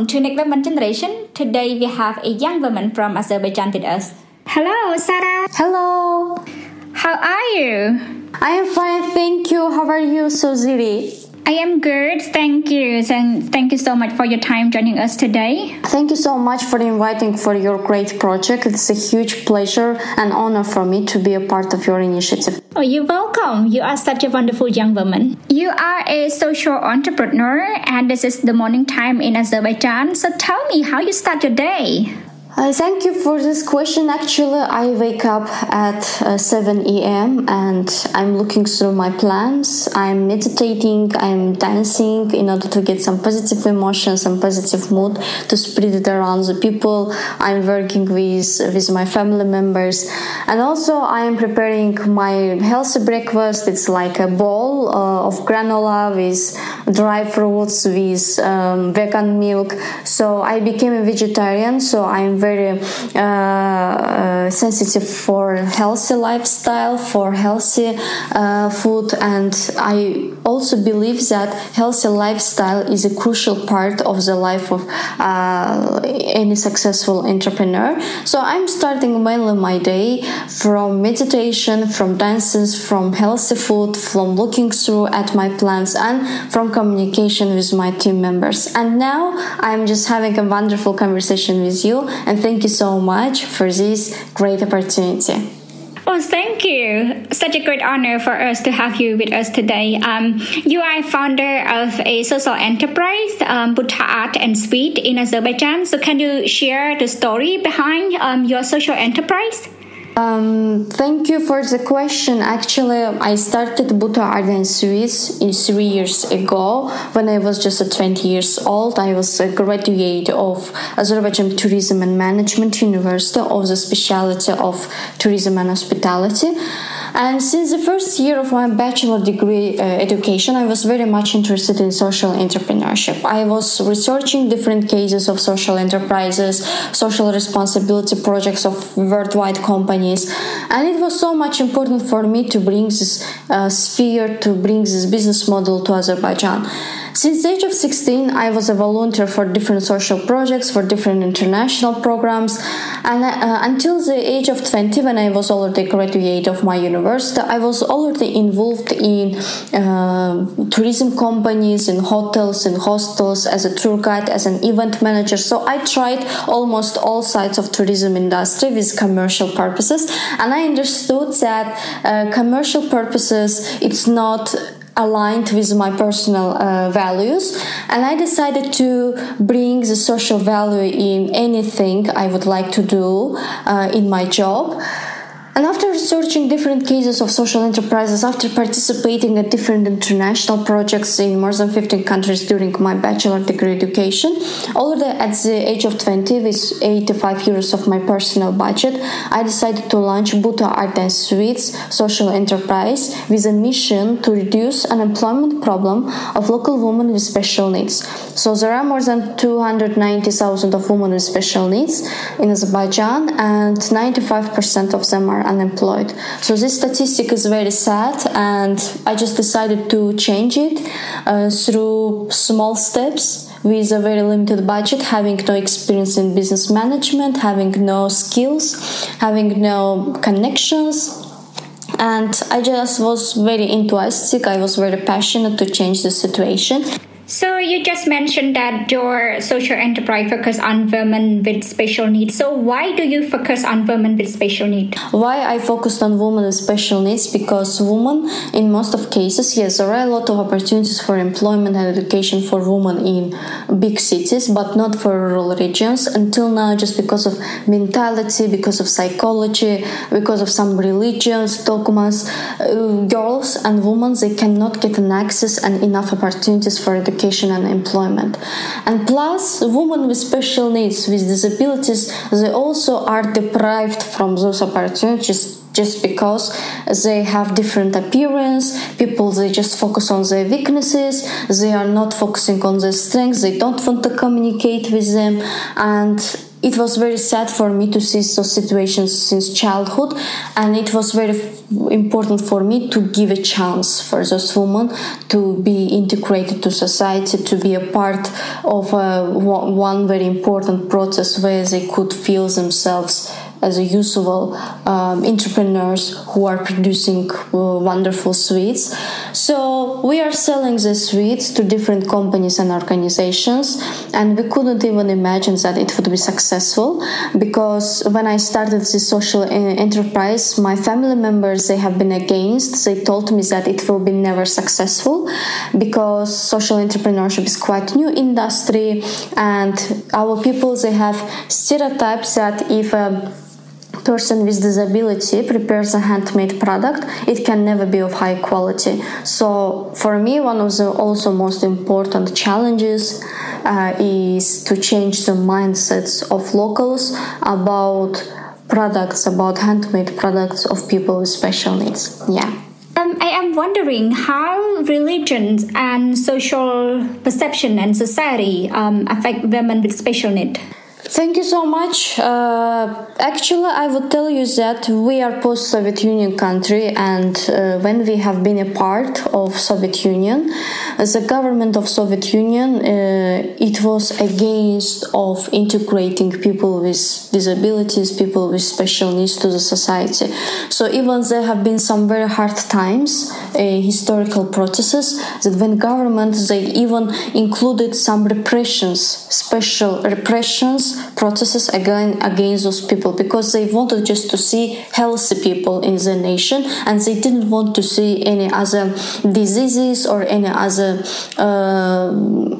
welcome to Next Women Generation. Today we have a young woman from Azerbaijan with us. Hello, Sarah. Hello. How are you? I am fine, thank you. How are you, Soziri? I am good, thank you. And thank you so much for your time joining us today. Thank you so much for inviting for your great project. It's a huge pleasure and honor for me to be a part of your initiative. Oh, you're welcome. You are such a wonderful young woman. You are a social entrepreneur and this is the morning time in Azerbaijan. So tell me how you start your day. Uh, thank you for this question. Actually, I wake up at uh, 7 a.m. and I'm looking through my plans. I'm meditating, I'm dancing in order to get some positive emotions and positive mood to spread it around the people I'm working with, with my family members. And also, I am preparing my healthy breakfast. It's like a bowl uh, of granola with dry fruits, with um, vegan milk. So I became a vegetarian, so I'm very uh, uh, sensitive for healthy lifestyle, for healthy uh, food, and I also believe that healthy lifestyle is a crucial part of the life of any successful entrepreneur. So I'm starting mainly my day from meditation, from dances, from healthy food, from looking through at my plans, and from communication with my team members. And now I'm just having a wonderful conversation with you and thank you so much for this great opportunity. Oh, thank you. Such a great honor for us to have you with us today. Um, you are founder of a social enterprise, um, Buta Art and Sweet in Azerbaijan. So, can you share the story behind um, your social enterprise? Um, thank you for the question. Actually, I started Buta Art and Sweets in three years ago when I was just 20 years old. I was a graduate of Azerbaijan Tourism and Management University of the specialty of tourism and hospitality. And since the first year of my bachelor degree uh, education, I was very much interested in social entrepreneurship. I was researching different cases of social enterprises, social responsibility projects of worldwide companies, and it was so much important for me to bring this uh, sphere, to bring this business model to Azerbaijan. Since the age of 16, I was a volunteer for different social projects, for different international programs, and uh, until the age of 20, when I was already graduate of my university, I was already involved in uh, tourism companies, in hotels, in hostels, as a tour guide, as an event manager. So I tried almost all sides of tourism industry with commercial purposes, and I understood that uh, commercial purposes it's not aligned with my personal uh, values and i decided to bring the social value in anything i would like to do uh, in my job and after researching different cases of social enterprises, after participating at different international projects in more than 15 countries during my bachelor degree education, already at the age of 20, with 85 euros of my personal budget, I decided to launch Buta Art and Sweets social enterprise with a mission to reduce unemployment problem of local women with special needs. So there are more than 290,000 of women with special needs in Azerbaijan, and 95% of them are are unemployed. So this statistic is very sad, and I just decided to change it uh, through small steps with a very limited budget, having no experience in business management, having no skills, having no connections. And I just was very enthusiastic, I was very passionate to change the situation. So you just mentioned that your social enterprise focus on women with special needs. So why do you focus on women with special needs? Why I focused on women with special needs? Because women, in most of cases, yes, there are a lot of opportunities for employment and education for women in big cities, but not for rural regions until now, just because of mentality, because of psychology, because of some religions, dogmas. Uh, girls and women they cannot get an access and enough opportunities for education education and employment. And plus, women with special needs, with disabilities, they also are deprived from those opportunities just because they have different appearance people they just focus on their weaknesses they are not focusing on their strengths they don't want to communicate with them and it was very sad for me to see those situations since childhood and it was very important for me to give a chance for those women to be integrated to society to be a part of uh, one very important process where they could feel themselves as a useful um, entrepreneurs who are producing uh, wonderful sweets. So we are selling the sweets to different companies and organizations, and we couldn't even imagine that it would be successful because when I started this social uh, enterprise, my family members they have been against. They told me that it will be never successful because social entrepreneurship is quite new industry, and our people they have stereotypes that if a person with disability prepares a handmade product, it can never be of high quality. So for me, one of the also most important challenges uh, is to change the mindsets of locals about products, about handmade products of people with special needs. Yeah. Um, I am wondering how religions and social perception and society um, affect women with special needs. Thank you so much. Uh, actually, I would tell you that we are post-Soviet Union country, and uh, when we have been a part of Soviet Union, a government of Soviet Union, uh, it was against of integrating people with disabilities, people with special needs to the society. So even there have been some very hard times, uh, historical processes that when government they even included some repressions, special repressions processes again against those people because they wanted just to see healthy people in the nation and they didn't want to see any other diseases or any other uh,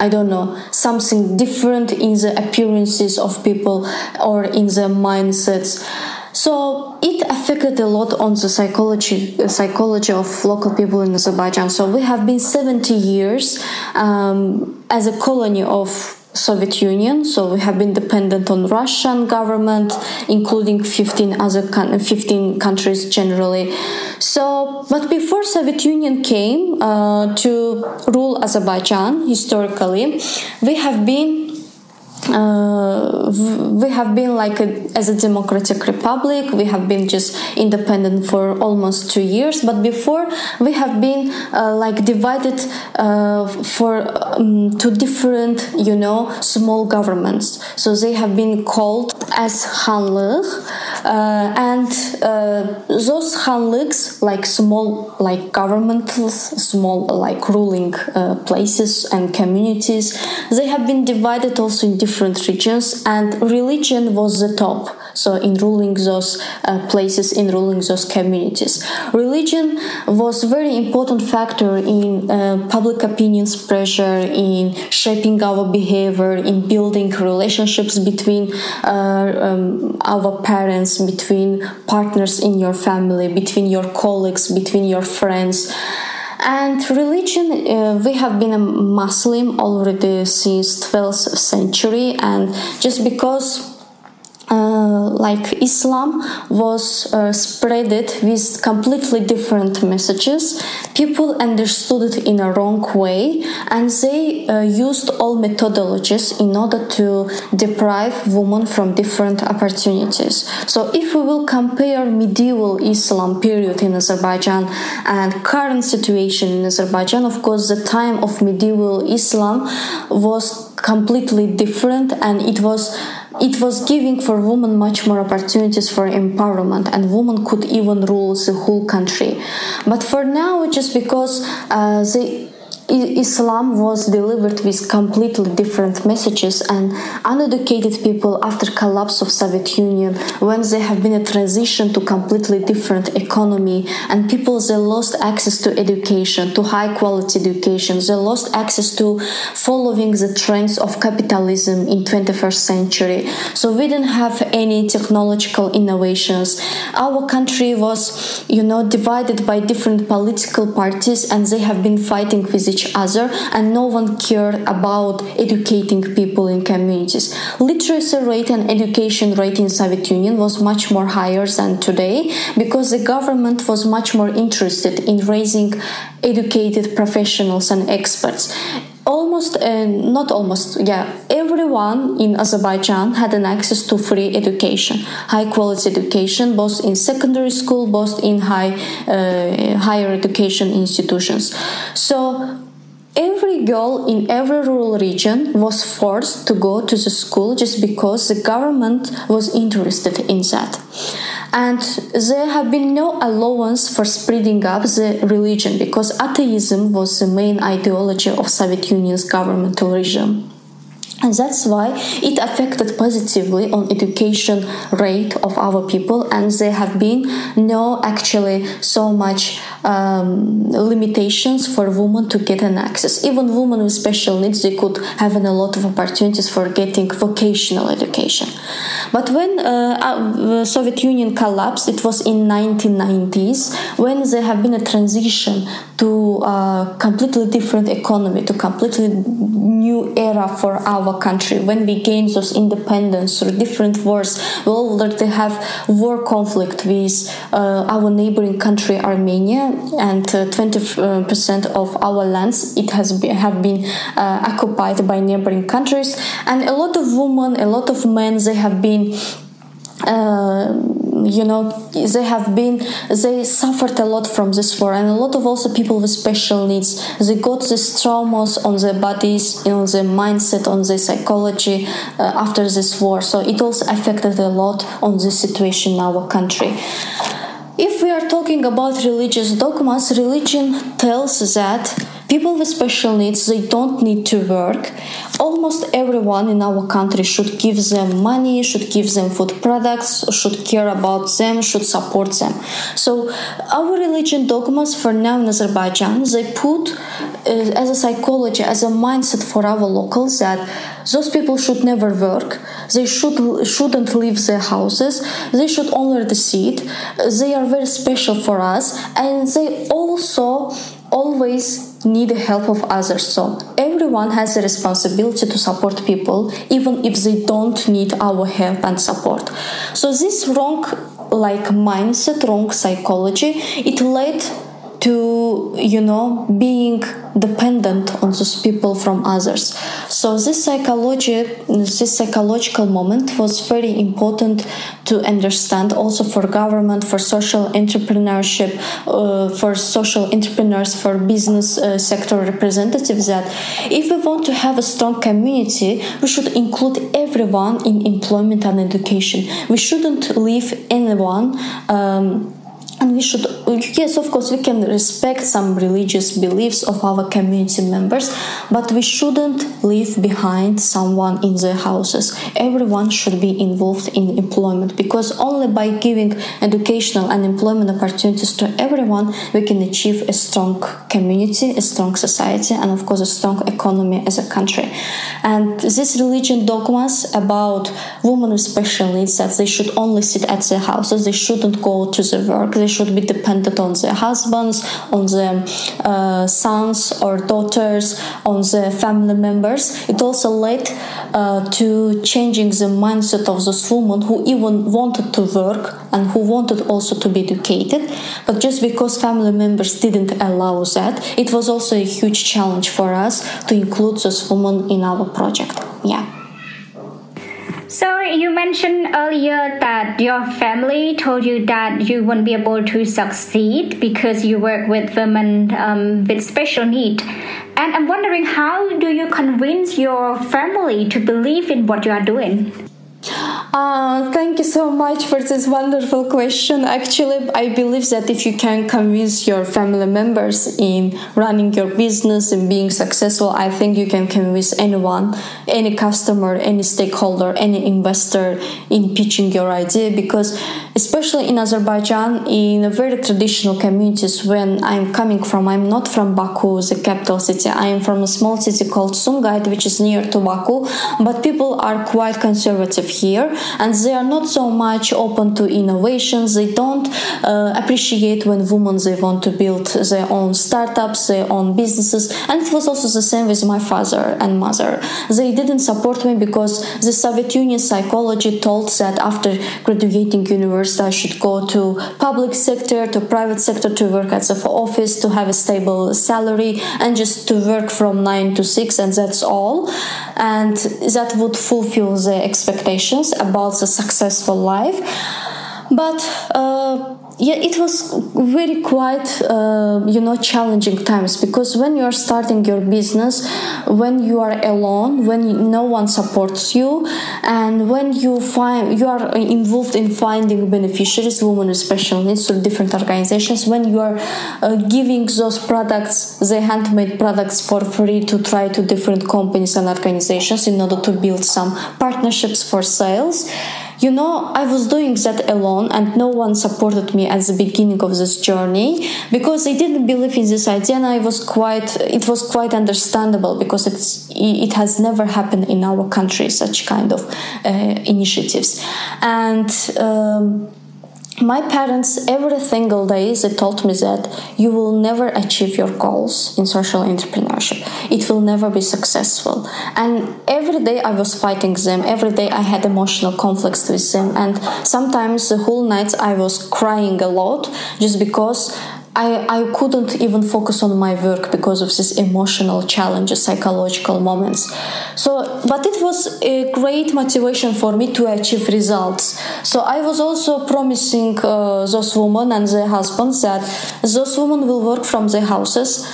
I don't know something different in the appearances of people or in the mindsets. So it affected a lot on the psychology psychology of local people in Azerbaijan. So we have been 70 years um, as a colony of Soviet Union, so we have been dependent on Russian government, including 15 other 15 countries generally. So, but before Soviet Union came uh, to rule Azerbaijan historically, we have been uh, we have been like a, as a democratic republic. We have been just independent for almost two years. But before we have been uh, like divided uh, for um, two different you know small governments. So they have been called as khanlık uh, and uh, those khanlıks like small like governmentals small like ruling uh, places and communities they have been divided also in different different regions, and religion was the top. So, in ruling those uh, places, in ruling those communities, religion was very important factor in uh, public opinion's pressure, in shaping our behavior, in building relationships between uh, um, our parents, between partners in your family, between your colleagues, between your friends. And religion, uh, we have been a Muslim already since 12th century, and just because like Islam was uh, spreaded with completely different messages. People understood it in a wrong way, and they uh, used all methodologies in order to deprive women from different opportunities. So, if we will compare medieval Islam period in Azerbaijan and current situation in Azerbaijan, of course, the time of medieval Islam was completely different, and it was it was giving for women much more opportunities for empowerment and women could even rule the whole country. But for now just because uh, they Islam was delivered with completely different messages and uneducated people after collapse of Soviet Union when there have been a transition to completely different economy and people they lost access to education to high quality education. They lost access to following the trends of capitalism in 21st century. So we didn't have any technological innovations. Our country was you know divided by different political parties and they have been fighting with each each other and no one cared about educating people in communities. Literacy rate and education rate in Soviet Union was much more higher than today because the government was much more interested in raising educated professionals and experts almost uh, not almost yeah everyone in azerbaijan had an access to free education high quality education both in secondary school both in high uh, higher education institutions so every girl in every rural region was forced to go to the school just because the government was interested in that. And there have been no allowance for spreading up the religion because atheism was the main ideology of Soviet Union's governmental regime. And that's why it affected positively on education rate of our people and there have been no actually so much um, limitations for women to get an access. Even women with special needs they could have a lot of opportunities for getting vocational education. But when uh, uh, soviet union collapsed it was in 1990s when there have been a transition to a completely different economy to completely new era for our country. When we gained those independence through different wars we already have war conflict with uh, our neighboring country armenia and uh, 20% of our lands it has have been uh, occupied by neighboring countries. And a lot of women a lot of men they have been uh, you know they have been they suffered a lot from this war. And a lot of also people with special needs they got these traumas on their bodies know their mindset on their psychology uh, after this war. So it also affected a lot on the situation in our country if we are talking about religious dogmas religion tells that people with special needs they don't need to work. Almost everyone in our country should give them money should give them food products should care about them should support them. So our religion dogmas for now in azerbaijan they put uh, as a psychology as a mindset for our locals that those people should never work. They should shouldn't leave their houses. They should honor the seed. They are very special for us. And they also always need the help of others. So everyone has a responsibility to support people even if they don't need our help and support. So this wrong like mindset wrong psychology it led to you know being dependent on those people from others. So this psychology this psychological moment was very important to understand also for government for social entrepreneurship uh, for social entrepreneurs for business uh, sector representatives that if we want to have a strong community we should include everyone in employment and education. We shouldn't leave anyone um, and we should yes of course we can respect some religious beliefs of our community members but we shouldn't leave behind someone in their houses. Everyone should be involved in employment because only by giving educational and employment opportunities to everyone we can achieve a strong community a strong society and of course a strong economy as a country. And this religion dogmas about women with special needs that they should only sit at their houses they shouldn't go to the work they should be dependent on their husbands, on their uh, sons or daughters, on their family members. It also led uh, to changing the mindset of those women who even wanted to work and who wanted also to be educated. But just because family members didn't allow that, it was also a huge challenge for us to include those women in our project. Yeah. So you mentioned earlier that your family told you that you won't be able to succeed because you work with women um, with special need. And I'm wondering how do you convince your family to believe in what you are doing? Uh, thank you so much for this wonderful question. Actually, I believe that if you can convince your family members in running your business and being successful, I think you can convince anyone, any customer, any stakeholder, any investor in pitching your idea. Because, especially in Azerbaijan, in a very traditional communities, when I'm coming from, I'm not from Baku, the capital city. I am from a small city called Sumgait, which is near to Baku, but people are quite conservative here and they are not so much open to innovations. They don't uh, appreciate when women they want to build their own startups their own businesses. And it was also the same with my father and mother. They didn't support me because the soviet union psychology told that after graduating university i should go to public sector to private sector to work at the office to have a stable salary and just to work from 9 to 6 and that's all. And that would fulfill the expectations about the successful life. But uh, yeah it was very quite uh, you know challenging times because when you are starting your business when you are alone when no one supports you and when you find you are involved in finding beneficiaries women special needs through different organizations. When you are uh, giving those products the handmade products for free to try to different companies and organizations in order to build some partnerships for sales you know, I was doing that alone and no one supported me at the beginning of this journey because they didn't believe in this idea and I was quite, it was quite understandable because it's, it has never happened in our country, such kind of uh, initiatives. And, um, my parents every single day they told me that you will never achieve your goals in social entrepreneurship. It will never be successful. And every day i was fighting them. Every day i had emotional conflicts with them. And sometimes the whole night i was crying a lot just because I, I couldn't even focus on my work because of these emotional challenges, psychological moments. So, but it was a great motivation for me to achieve results. So I was also promising uh, those women and their husbands that those women will work from their houses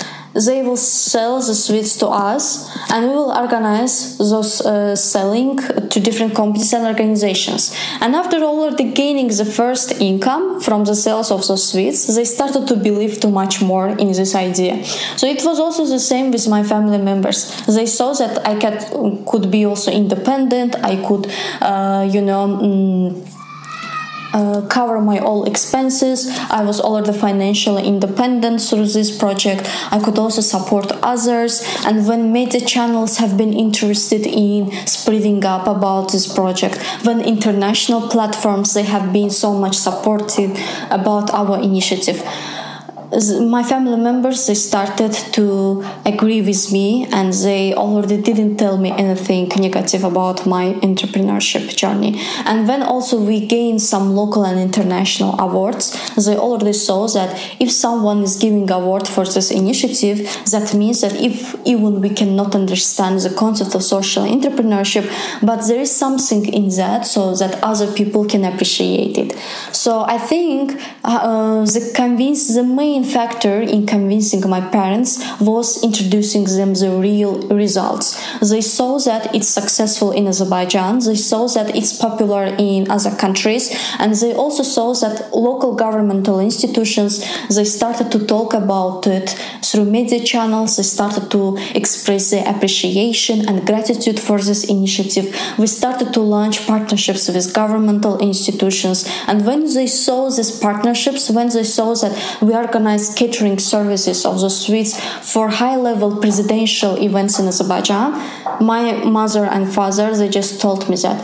they will sell the sweets to us and we will organize those uh, selling to different companies and organizations. And after already gaining the first income from the sales of those sweets they started to believe too much more in this idea. So it was also the same with my family members. They saw that i could, could be also independent i could uh, you know mm, uh, cover my all expenses. I was already financially independent through this project. I could also support others. And when media channels have been interested in spreading up about this project, when international platforms they have been so much supportive about our initiative my family members they started to agree with me and they already didn't tell me anything negative about my entrepreneurship journey. And when also we gained some local and international awards. They already saw that if someone is giving award for this initiative that means that if even we cannot understand the concept of social entrepreneurship but there is something in that so that other people can appreciate it. So i think uh, the convince the main main factor in convincing my parents was introducing them the real results. They saw that it's successful in Azerbaijan, they saw that it's popular in other countries, and they also saw that local governmental institutions they started to talk about it through media channels, they started to express their appreciation and gratitude for this initiative. We started to launch partnerships with governmental institutions, and when they saw these partnerships, when they saw that we are going organized catering services of the sweets for high level presidential events in Azerbaijan. My mother and father, they just told me that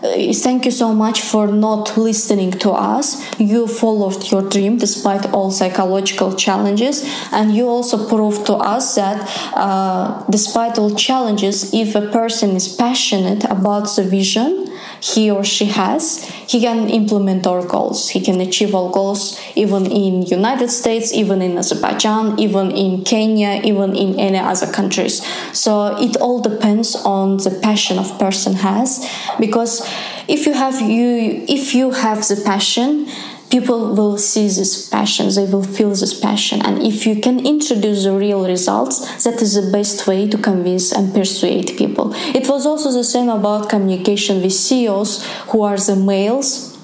uh, thank you so much for not listening to us. You followed your dream despite all psychological challenges, and you also proved to us that uh, despite all challenges, if a person is passionate about the vision, he or she has, he can implement our goals. He can achieve our goals even in United States, even in Azerbaijan, even in Kenya, even in any other countries. So it all depends on the passion of person has because if you have you if you have the passion people will see this passion they will feel this passion. And if you can introduce the real results that is the best way to convince and persuade people. It was also the same about communication with ceos who are the males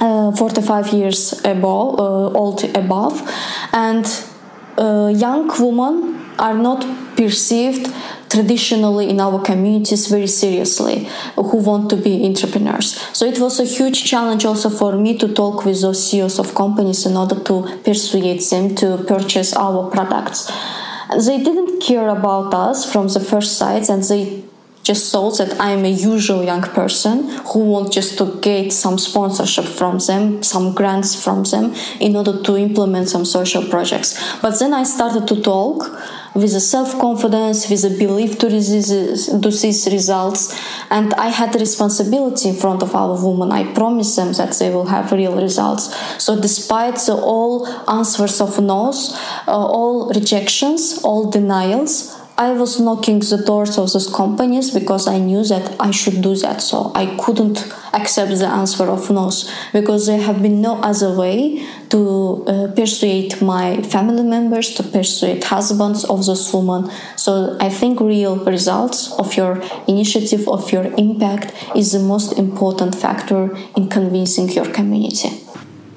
uh, 45 years above uh, old above. And uh, young women are not perceived traditionally in our communities very seriously who want to be entrepreneurs so it was a huge challenge also for me to talk with those ceos of companies in order to persuade them to purchase our products they didn't care about us from the first sight and they just thought that I'm a usual young person who wants just to get some sponsorship from them, some grants from them in order to implement some social projects. But then I started to talk with a self-confidence, with a belief to these, to results. And I had the responsibility in front of our women. I promised them that they will have real results. So despite the all answers of no's, uh, all rejections, all denials, I was knocking the doors of those companies because I knew that I should do that. So I couldn't accept the answer of no because there have been no other way to uh, persuade my family members, to persuade husbands of those women. So I think real results of your initiative, of your impact, is the most important factor in convincing your community.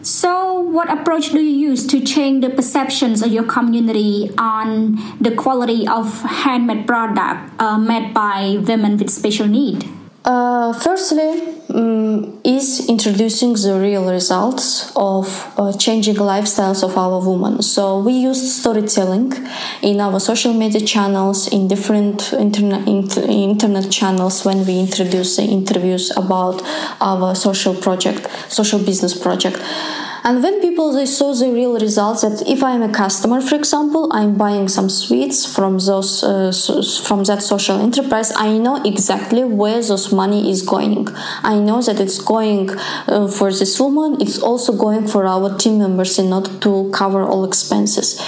So, what approach do you use to change the perceptions of your community on the quality of handmade product uh, made by women with special need? Uh, firstly, um, is introducing the real results of uh, changing lifestyles of our women. So we use storytelling in our social media channels, in different internet internet channels when we introduce interviews about our social project, social business project. And when people they saw the real results, that if I am a customer, for example, I'm buying some sweets from those uh, from that social enterprise, I know exactly where those money is going. I know that it's going uh, for this woman. It's also going for our team members in order to cover all expenses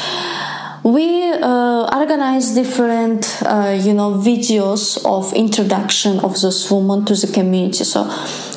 we uh, organize different uh, you know videos of introduction of this woman to the community so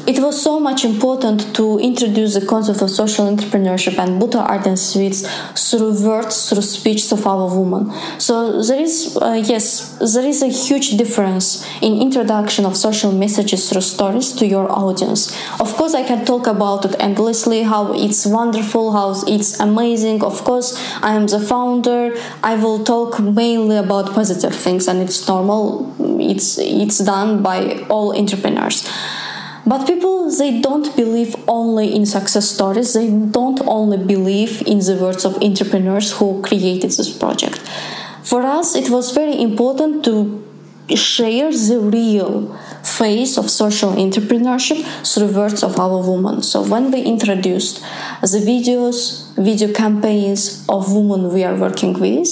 it was so much important to introduce the concept of social entrepreneurship and Buta art and sweets through words, through speech of our women. So there is, uh, yes, there is a huge difference in introduction of social messages through stories to your audience. Of course, I can talk about it endlessly, how it's wonderful, how it's amazing. Of course, I am the founder. I will talk mainly about positive things, and it's normal. It's it's done by all entrepreneurs. But people, they don't believe only in success stories. They don't only believe in the words of entrepreneurs who created this project. For us, it was very important to share the real face of social entrepreneurship through words of our women. So when we introduced the videos, video campaigns of women we are working with,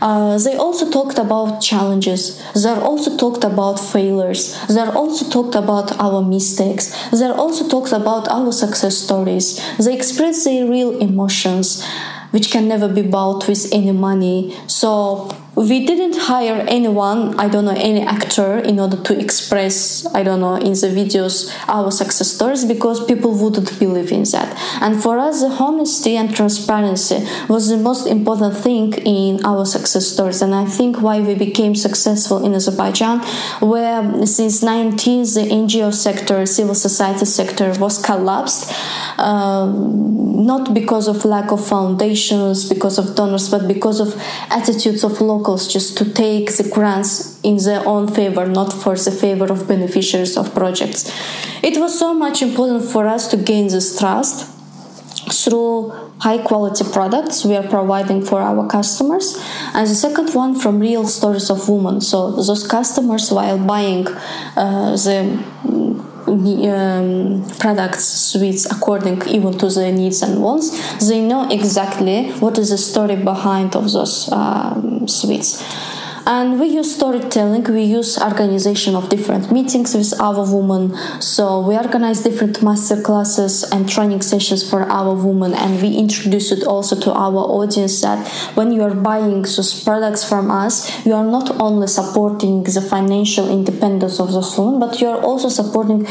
uh, they also talked about challenges. They also talked about failures. They also talked about our mistakes. They also talked about our success stories. They expressed their real emotions, which can never be bought with any money. So we didn't hire anyone i don't know any actor in order to express i don't know in the videos our success stories because people wouldn't believe in that. And for us the honesty and transparency was the most important thing in our success stories. And i think why we became successful in azerbaijan where since 19 the ngo sector civil society sector was collapsed um, not because of lack of foundations because of donors but because of attitudes of local locals just to take the grants in their own favor, not for the favor of beneficiaries of projects. It was so much important for us to gain this trust through high quality products we are providing for our customers and the second one from real stories of women so those customers while buying uh, the um, products sweets according even to their needs and wants. They know exactly what is the story behind of those um, and we use storytelling we use organization of different meetings with our women. So we organize different master classes and training sessions for our women and we introduce it also to our audience that when you are buying those products from us you are not only supporting the financial independence of those women but you are also supporting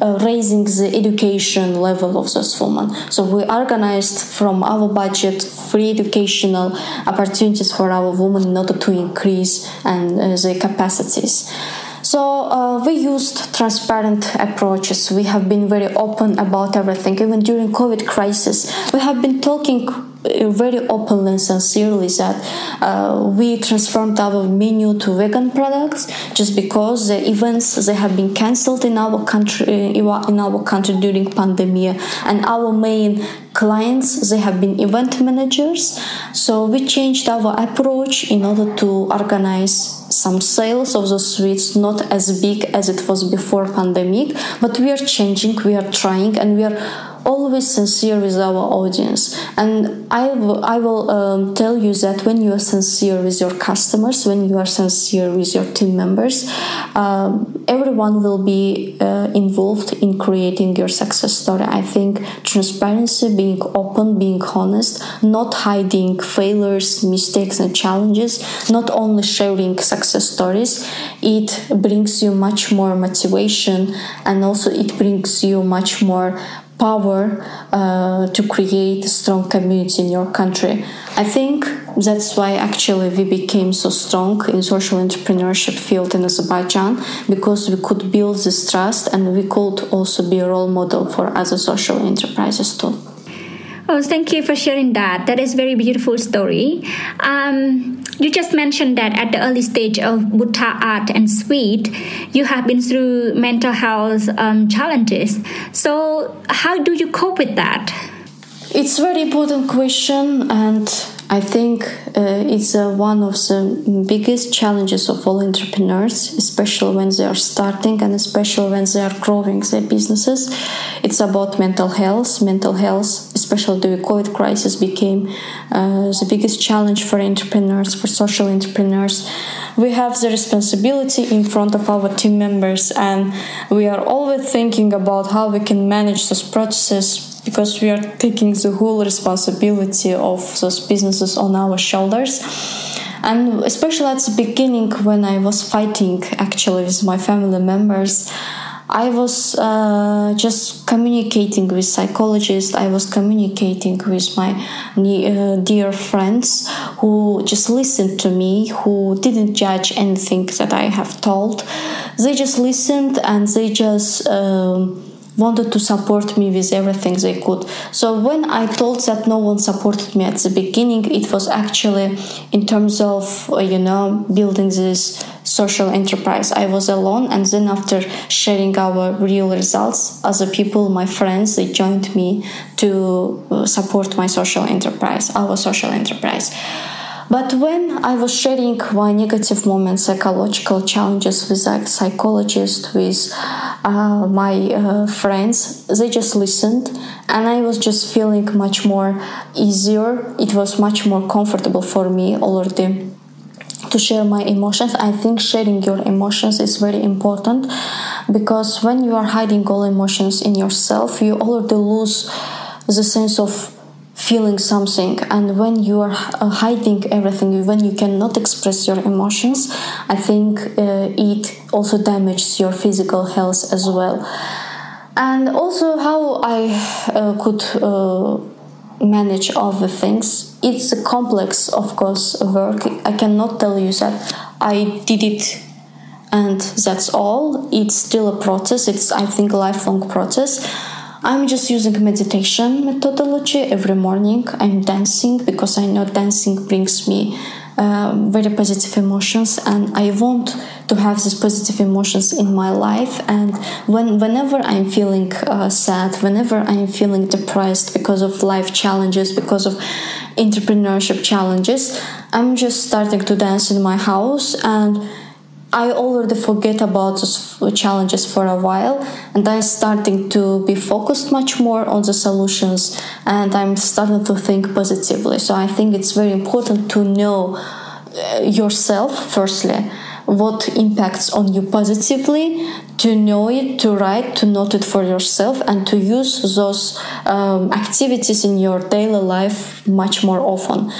uh, raising the education level of those women. So we organized from our budget free educational opportunities for our women in order to increase and uh, the capacities. So uh, we used transparent approaches. We have been very open about everything. Even during COVID crisis, we have been talking uh, very openly and sincerely that uh, we transformed our menu to vegan products just because the events they have been cancelled in our country in our country during pandemic and our main clients they have been event managers. So we changed our approach in order to organize some sales of the sweets not as big as it was before pandemic but we are changing we are trying and we are always sincere with our audience. And I, w- I will um, tell you that when you are sincere with your customers when you are sincere with your team members um, everyone will be uh, involved in creating your success story. I think transparency being open being honest not hiding failures mistakes and challenges not only sharing success stories it brings you much more motivation and also it brings you much more power uh, to create a strong community in your country. I think that's why actually we became so strong in social entrepreneurship field in Azerbaijan because we could build this trust and we could also be a role model for other social enterprises too. Oh, thank you for sharing that. That is very beautiful story. Um, you just mentioned that at the early stage of Buta Art and Sweet, you have been through mental health um, challenges. So, how do you cope with that? It's a very important question, and I think uh, it's uh, one of the biggest challenges of all entrepreneurs, especially when they are starting and especially when they are growing their businesses. It's about mental health. Mental health, especially the COVID crisis, became uh, the biggest challenge for entrepreneurs, for social entrepreneurs. We have the responsibility in front of our team members, and we are always thinking about how we can manage those processes because we are taking the whole responsibility of those businesses on our shoulders and especially at the beginning when i was fighting actually with my family members i was uh, just communicating with psychologists i was communicating with my uh, dear friends who just listened to me who didn't judge anything that i have told they just listened and they just um, wanted to support me with everything they could. So when I told that no one supported me at the beginning, it was actually in terms of uh, you know building this social enterprise. I was alone, and then after sharing our real results, other people, my friends, they joined me to uh, support my social enterprise, our social enterprise. But when I was sharing my negative moments, psychological challenges with a psychologist, with uh, my uh, friends, they just listened, and I was just feeling much more easier. It was much more comfortable for me already to share my emotions. I think sharing your emotions is very important because when you are hiding all emotions in yourself, you already lose the sense of feeling something and when you are uh, hiding everything when you cannot express your emotions i think uh, it also damages your physical health as well and also how i uh, could uh, manage all the things. It's a complex of course work. I cannot tell you that i did it and that's all. It's still a process. It's i think a lifelong process. I'm just using meditation methodology every morning. I'm dancing because I know dancing brings me uh, very positive emotions, and I want to have these positive emotions in my life. And when whenever I'm feeling uh, sad, whenever I'm feeling depressed because of life challenges, because of entrepreneurship challenges, I'm just starting to dance in my house and I already forget about those challenges for a while and I'm starting to be focused much more on the solutions and I'm starting to think positively. So I think it's very important to know uh, yourself firstly what impacts on you positively to know it to write to note it for yourself and to use those um, activities in your daily life much more often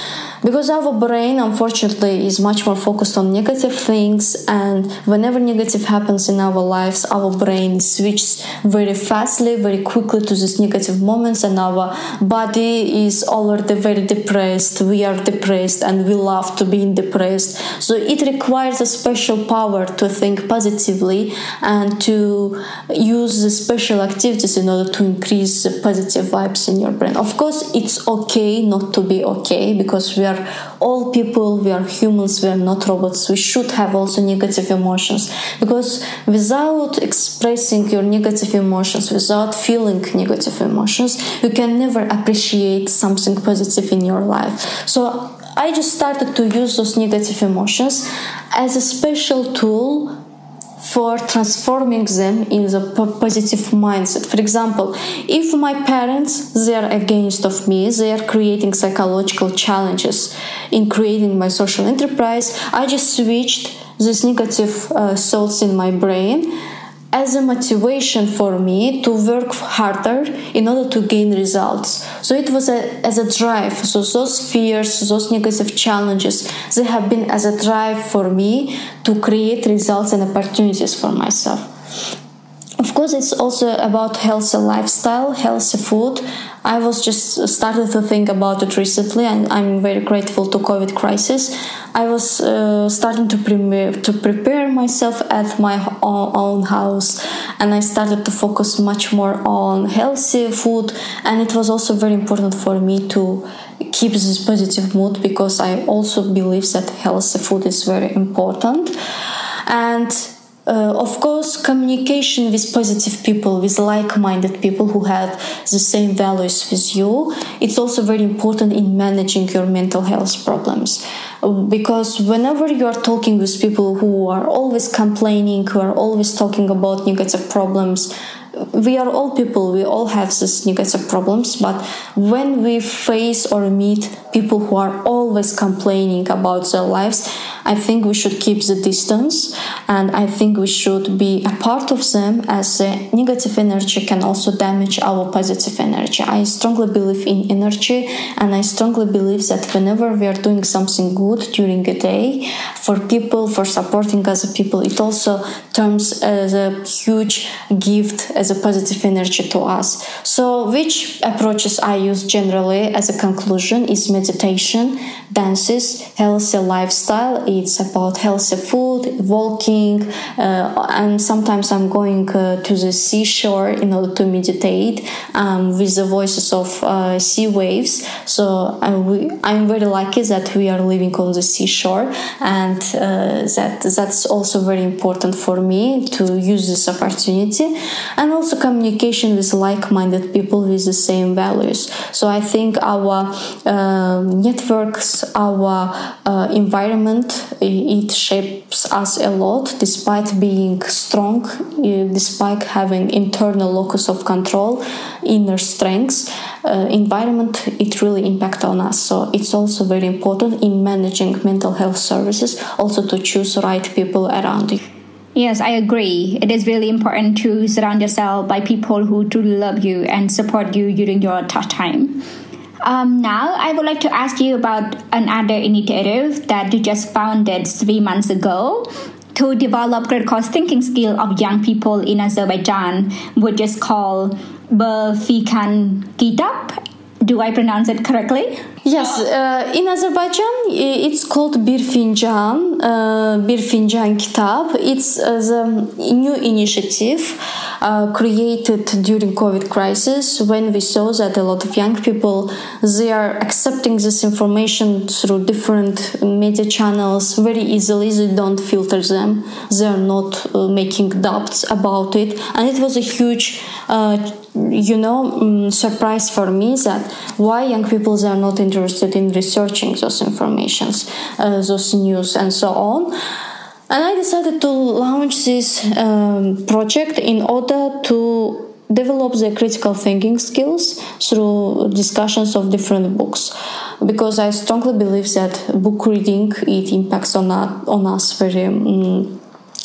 because our brain unfortunately is much more focused on negative things and whenever negative happens in our lives our brain switches very fastly very quickly to these negative moments and our body is already very depressed we are depressed and we love to be depressed so it requires a special power to think positively and to use the special activities in order to increase the positive vibes in your brain. Of course, it's okay not to be okay because we are all people, we are humans, we are not robots. We should have also negative emotions because without expressing your negative emotions, without feeling negative emotions, you can never appreciate something positive in your life. So I just started to use those negative emotions as a special tool for transforming them in the positive mindset. For example if my parents they are against of me they are creating psychological challenges in creating my social enterprise i just switched these negative uh, thoughts in my brain as a motivation for me to work harder in order to gain results. So it was a, as a drive. So those fears, those negative challenges, they have been as a drive for me to create results and opportunities for myself. Of course, it's also about healthy lifestyle, healthy food. I was just started to think about it recently, and I'm very grateful to COVID crisis. I was uh, starting to to prepare myself at my own house, and I started to focus much more on healthy food. And it was also very important for me to keep this positive mood because I also believe that healthy food is very important. And uh, of course, communication with positive people, with like minded people who have the same values with you, it's also very important in managing your mental health problems. Because whenever you are talking with people who are always complaining, who are always talking about negative problems, we are all people we all have these negative problems but when we face or meet people who are always complaining about their lives i think we should keep the distance and i think we should be a part of them as the negative energy can also damage our positive energy. I strongly believe in energy and i strongly believe that whenever we are doing something good during a day for people for supporting other people it also turns uh, as a huge gift uh, as a positive energy to us. So, which approaches I use generally as a conclusion is meditation, dances, healthy lifestyle. It's about healthy food, walking, uh, and sometimes I'm going uh, to the seashore in order to meditate um, with the voices of uh, sea waves. So, I'm very lucky that we are living on the seashore, and uh, that that's also very important for me to use this opportunity and also communication with like-minded people with the same values. So i think our uh, networks our uh, environment it shapes us a lot despite being strong despite having internal locus of control inner strengths uh, environment it really impact on us. So it's also very important in managing mental health services also to choose right people around you Yes, I agree. It is really important to surround yourself by people who truly love you and support you during your tough time. Um, now, I would like to ask you about another initiative that you just founded three months ago to develop critical thinking skill of young people in Azerbaijan, which is called Berfikan Kitab. Do I pronounce it correctly? Yes, uh, in Azerbaijan it's called Bir Fincan, uh, Bir Kitab. It's uh, the new initiative uh, created during COVID crisis when we saw that a lot of young people they are accepting this information through different media channels very easily. They don't filter them. They are not uh, making doubts about it, and it was a huge uh, you know um, surprise for me that why young people they are not interested in researching those informations uh, those news and so on. And i decided to launch this um, project in order to develop the critical thinking skills through discussions of different books. Because i strongly believe that book reading it impacts on, on us very um,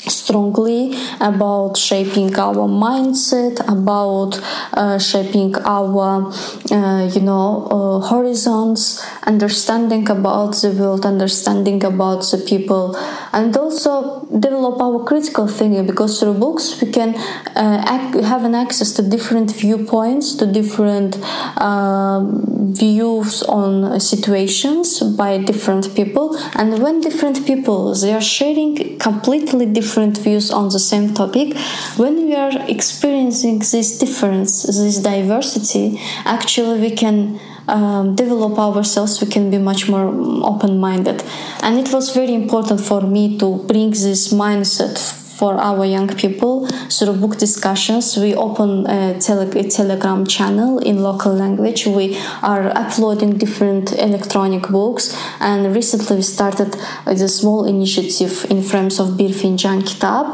strongly about shaping our mindset about uh, shaping our uh, you know uh, horizons understanding about the world understanding about the people and also develop our critical thinking because through books we can uh, ac- have an access to different viewpoints, to different um, views on situations by different people. And when different people they are sharing completely different views on the same topic, when we are experiencing this difference, this diversity, actually we can um, develop ourselves, we can be much more open minded. And it was very important for me to bring this mindset for our young people through book discussions. We open a, tele- a, telegram channel in local language. We are uploading different electronic books, and recently we started a small initiative in frames of Bir Kitab.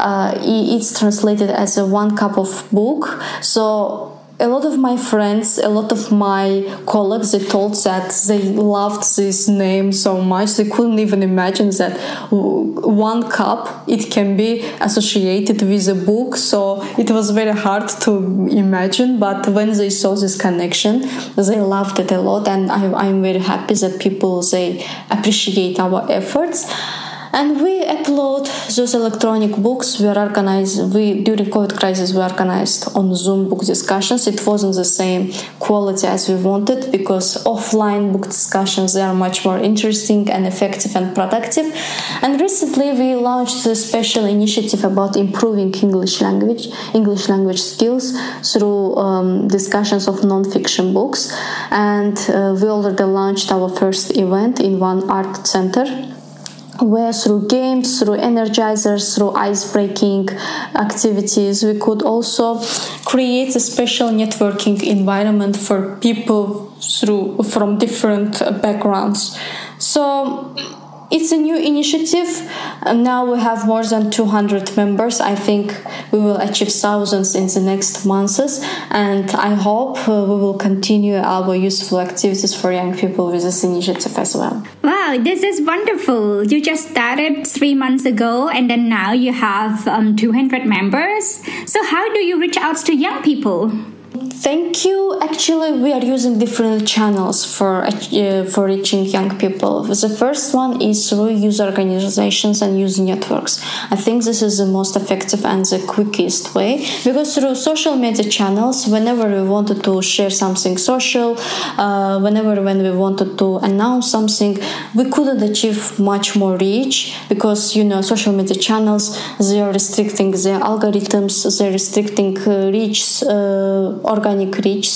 Uh, it's translated as a one cup of book. So a lot of my friends, a lot of my colleagues, they told that they loved this name so much they couldn't even imagine that one cup it can be associated with a book. So it was very hard to imagine. But when they saw this connection, they loved it a lot, and I, I'm very happy that people they appreciate our efforts and we upload those electronic books. We are organized we during covid crisis we organized on zoom book discussions. It wasn't the same quality as we wanted because offline book discussions they are much more interesting and effective and productive. And recently we launched a special initiative about improving english language english language skills through um, discussions of non-fiction books. And uh, we already launched our first event in one art center where through games, through energizers, through ice breaking activities, we could also create a special networking environment for people through from different backgrounds. So it's a new initiative. And now we have more than 200 members. I think we will achieve thousands in the next months. And I hope uh, we will continue our useful activities for young people with this initiative as well. Wow, this is wonderful. You just started three months ago, and then now you have um, 200 members. So, how do you reach out to young people? Thank you. Actually, we are using different channels for uh, for reaching young people. The first one is through user organizations and user networks. I think this is the most effective and the quickest way because through social media channels, whenever we wanted to share something social, uh, whenever when we wanted to announce something, we couldn't achieve much more reach because you know social media channels they are restricting their algorithms, they're restricting uh, reach. Uh, organic reach.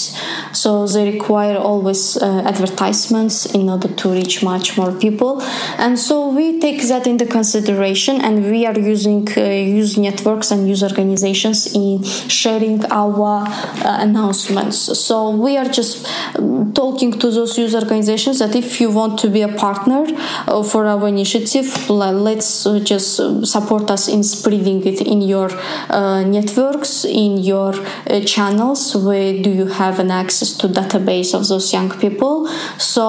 So they require always uh, advertisements in order to reach much more people. And so we take that into consideration and we are using uh, use networks and use organizations in sharing our uh, announcements. So we are just um, talking to those user organizations that if you want to be a partner uh, for our initiative let's uh, just uh, support us in spreading it in your networks in your channels where do you have an access to database of those young people? So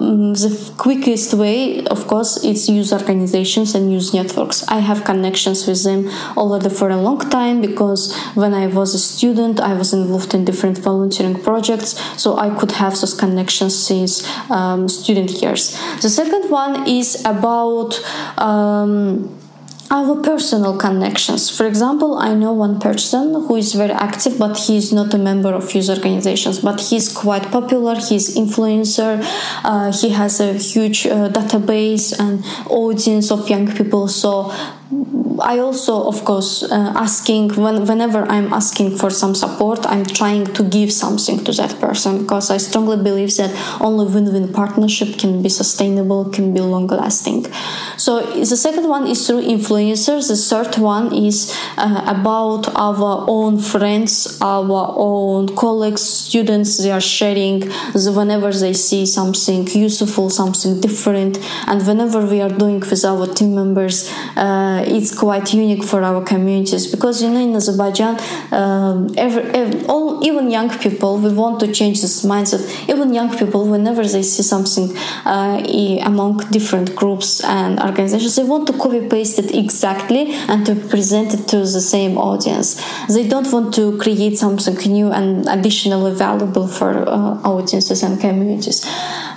um, the quickest way of course is use organizations and use networks. I have connections with them already for a long time because when i was a student i was involved in different volunteering projects so i could have those connections since um, student years. The second one is about um, our personal connections. For example, I know one person who is very active, but he is not a member of youth organizations, but he's quite popular. He's influencer. Uh, he has a huge uh, database and audience of young people. So I also, of course, uh, asking when, whenever I'm asking for some support, I'm trying to give something to that person because I strongly believe that only win-win partnership can be sustainable, can be long-lasting. So the second one is through influencers. The third one is uh, about our own friends, our own colleagues, students. They are sharing whenever they see something useful, something different, and whenever we are doing with our team members. Uh, it's quite unique for our communities because you know in Azerbaijan, um, every, every, all even young people we want to change this mindset. Even young people, whenever they see something uh, among different groups and organizations, they want to copy paste it exactly and to present it to the same audience. They don't want to create something new and additionally valuable for uh, audiences and communities.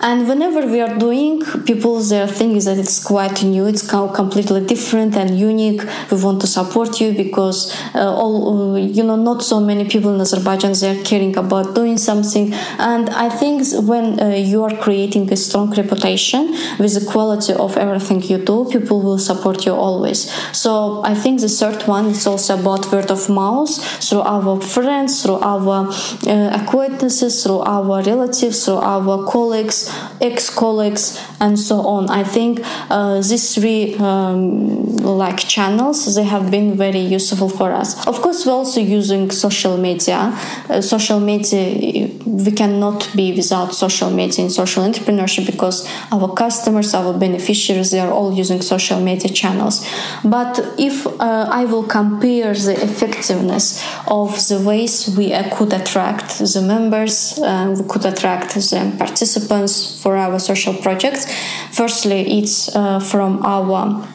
And whenever we are doing people their thing is that it's quite new. It's completely different and unique. We want to support you because uh, all you know not so many people in azerbaijan they are caring about doing something. And i think when uh, you are creating a strong reputation with the quality of everything you do people will support you always. So i think the third one is also about word of mouth. Through our friends through our uh, acquaintances through our relatives through our colleagues ex-colleagues and so on. I think uh, these three um, like channels they have been very useful for us. Of course we're also using social media. Uh, social media we cannot be without social media in social entrepreneurship because our customers our beneficiaries they are all using social media channels. But if uh, i will compare the effectiveness of the ways we could attract the members uh, we could attract the participants for our social projects. Firstly it's uh, from our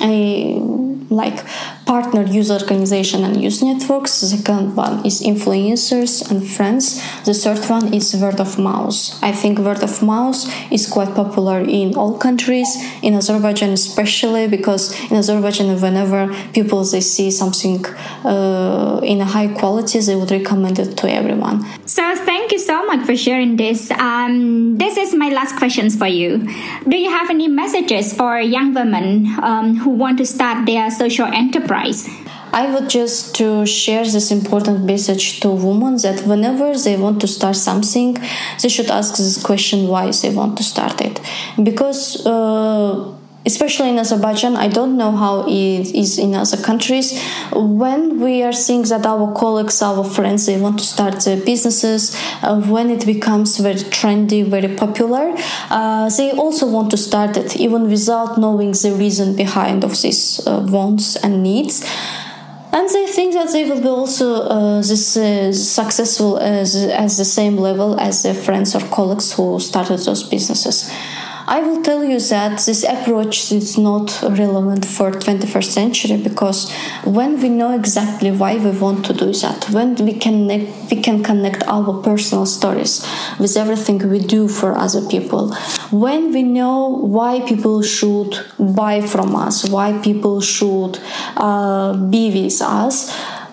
a like partner user organization and use networks. The second one is influencers and friends. The third one is word of mouth. I think word of mouth is quite popular in all countries, in Azerbaijan especially because in Azerbaijan whenever people they see something uh, in a high quality, they would recommend it to everyone. So thank you so much for sharing this. Um, this is my last questions for you. Do you have any messages for young women um, who want to start their social enterprise? I would just to share this important message to women that whenever they want to start something, they should ask this question why they want to start it, because. Uh, especially in Azerbaijan, I don't know how it is in other countries. When we are seeing that our colleagues, our friends, they want to start their businesses, uh, when it becomes very trendy, very popular, uh, they also want to start it, even without knowing the reason behind of these uh, wants and needs and they think that they will be also uh, this uh, successful as, as the same level as their friends or colleagues who started those businesses I will tell you that this approach is not relevant for 21st century because when we know exactly why we want to do that, when we can we can connect our personal stories with everything we do for other people, when we know why people should buy from us, why people should uh, be with us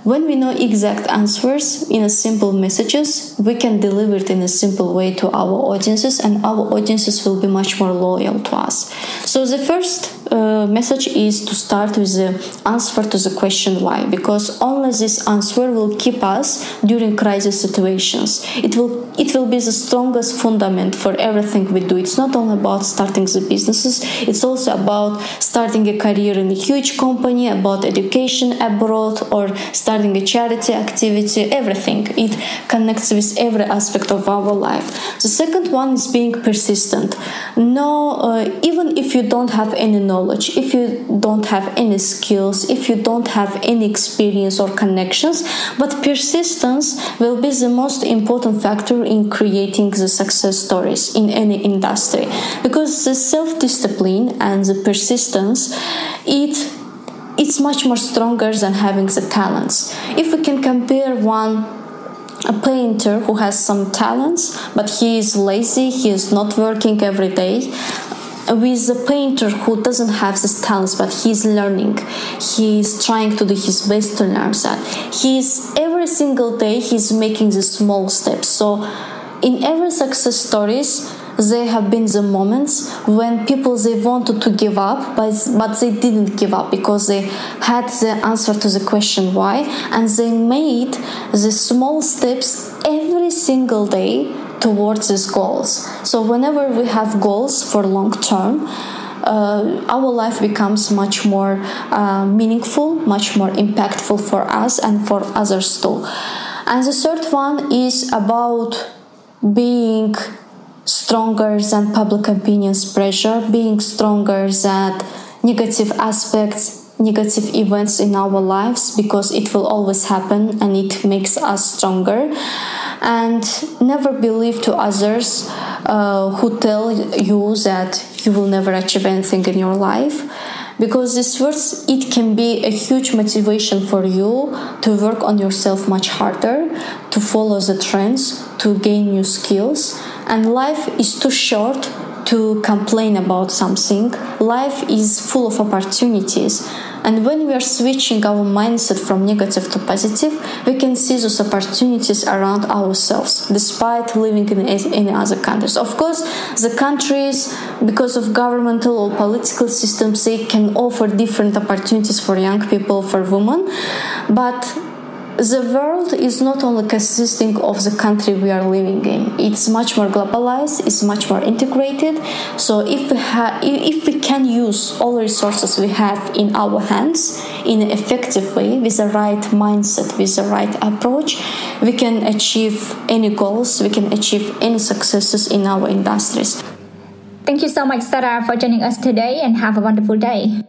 when we know exact answers in a simple messages, we can deliver it in a simple way to our audiences, and our audiences will be much more loyal to us. So the first uh, message is to start with the answer to the question why, because only this answer will keep us during crisis situations. It will it will be the strongest fundament for everything we do. It's not only about starting the businesses; it's also about starting a career in a huge company, about education abroad, or starting a charity activity, everything. It connects with every aspect of our life. The second one is being persistent. No, uh, even if you don't have any knowledge, if you don't have any skills, if you don't have any experience or connections, but persistence will be the most important factor in creating the success stories in any industry because the self discipline and the persistence it it's much more stronger than having the talents. If we can compare one a painter who has some talents but he is lazy he is not working every day with a painter who doesn't have these talents but he's learning. He's trying to do his best to learn that. He's every single day he's making the small steps. So in every success stories there have been the moments when people they wanted to give up but, but they didn't give up because they had the answer to the question why. And they made the small steps every single day towards these goals so whenever we have goals for long term uh, our life becomes much more uh, meaningful, much more impactful for us and for others too. And the third one is about being stronger than public opinion's pressure, being stronger than negative aspects, negative events in our lives, because it will always happen and it makes us stronger. And never believe to others uh, who tell you that you will never achieve anything in your life because this words it can be a huge motivation for you to work on yourself much harder to follow the trends to gain new skills And life is too short to complain about something. Life is full of opportunities. And when we are switching our mindset from negative to positive, we can see those opportunities around ourselves, despite living in, in other countries. Of course, the countries, because of governmental or political systems, they can offer different opportunities for young people, for women. But the world is not only consisting of the country we are living in. It's much more globalized it's much more integrated. So if we have if we can use all the resources we have in our hands in an effective way with the right mindset with the right approach we can achieve any goals we can achieve any successes in our industries. Thank you so much sarah for joining us today and have a wonderful day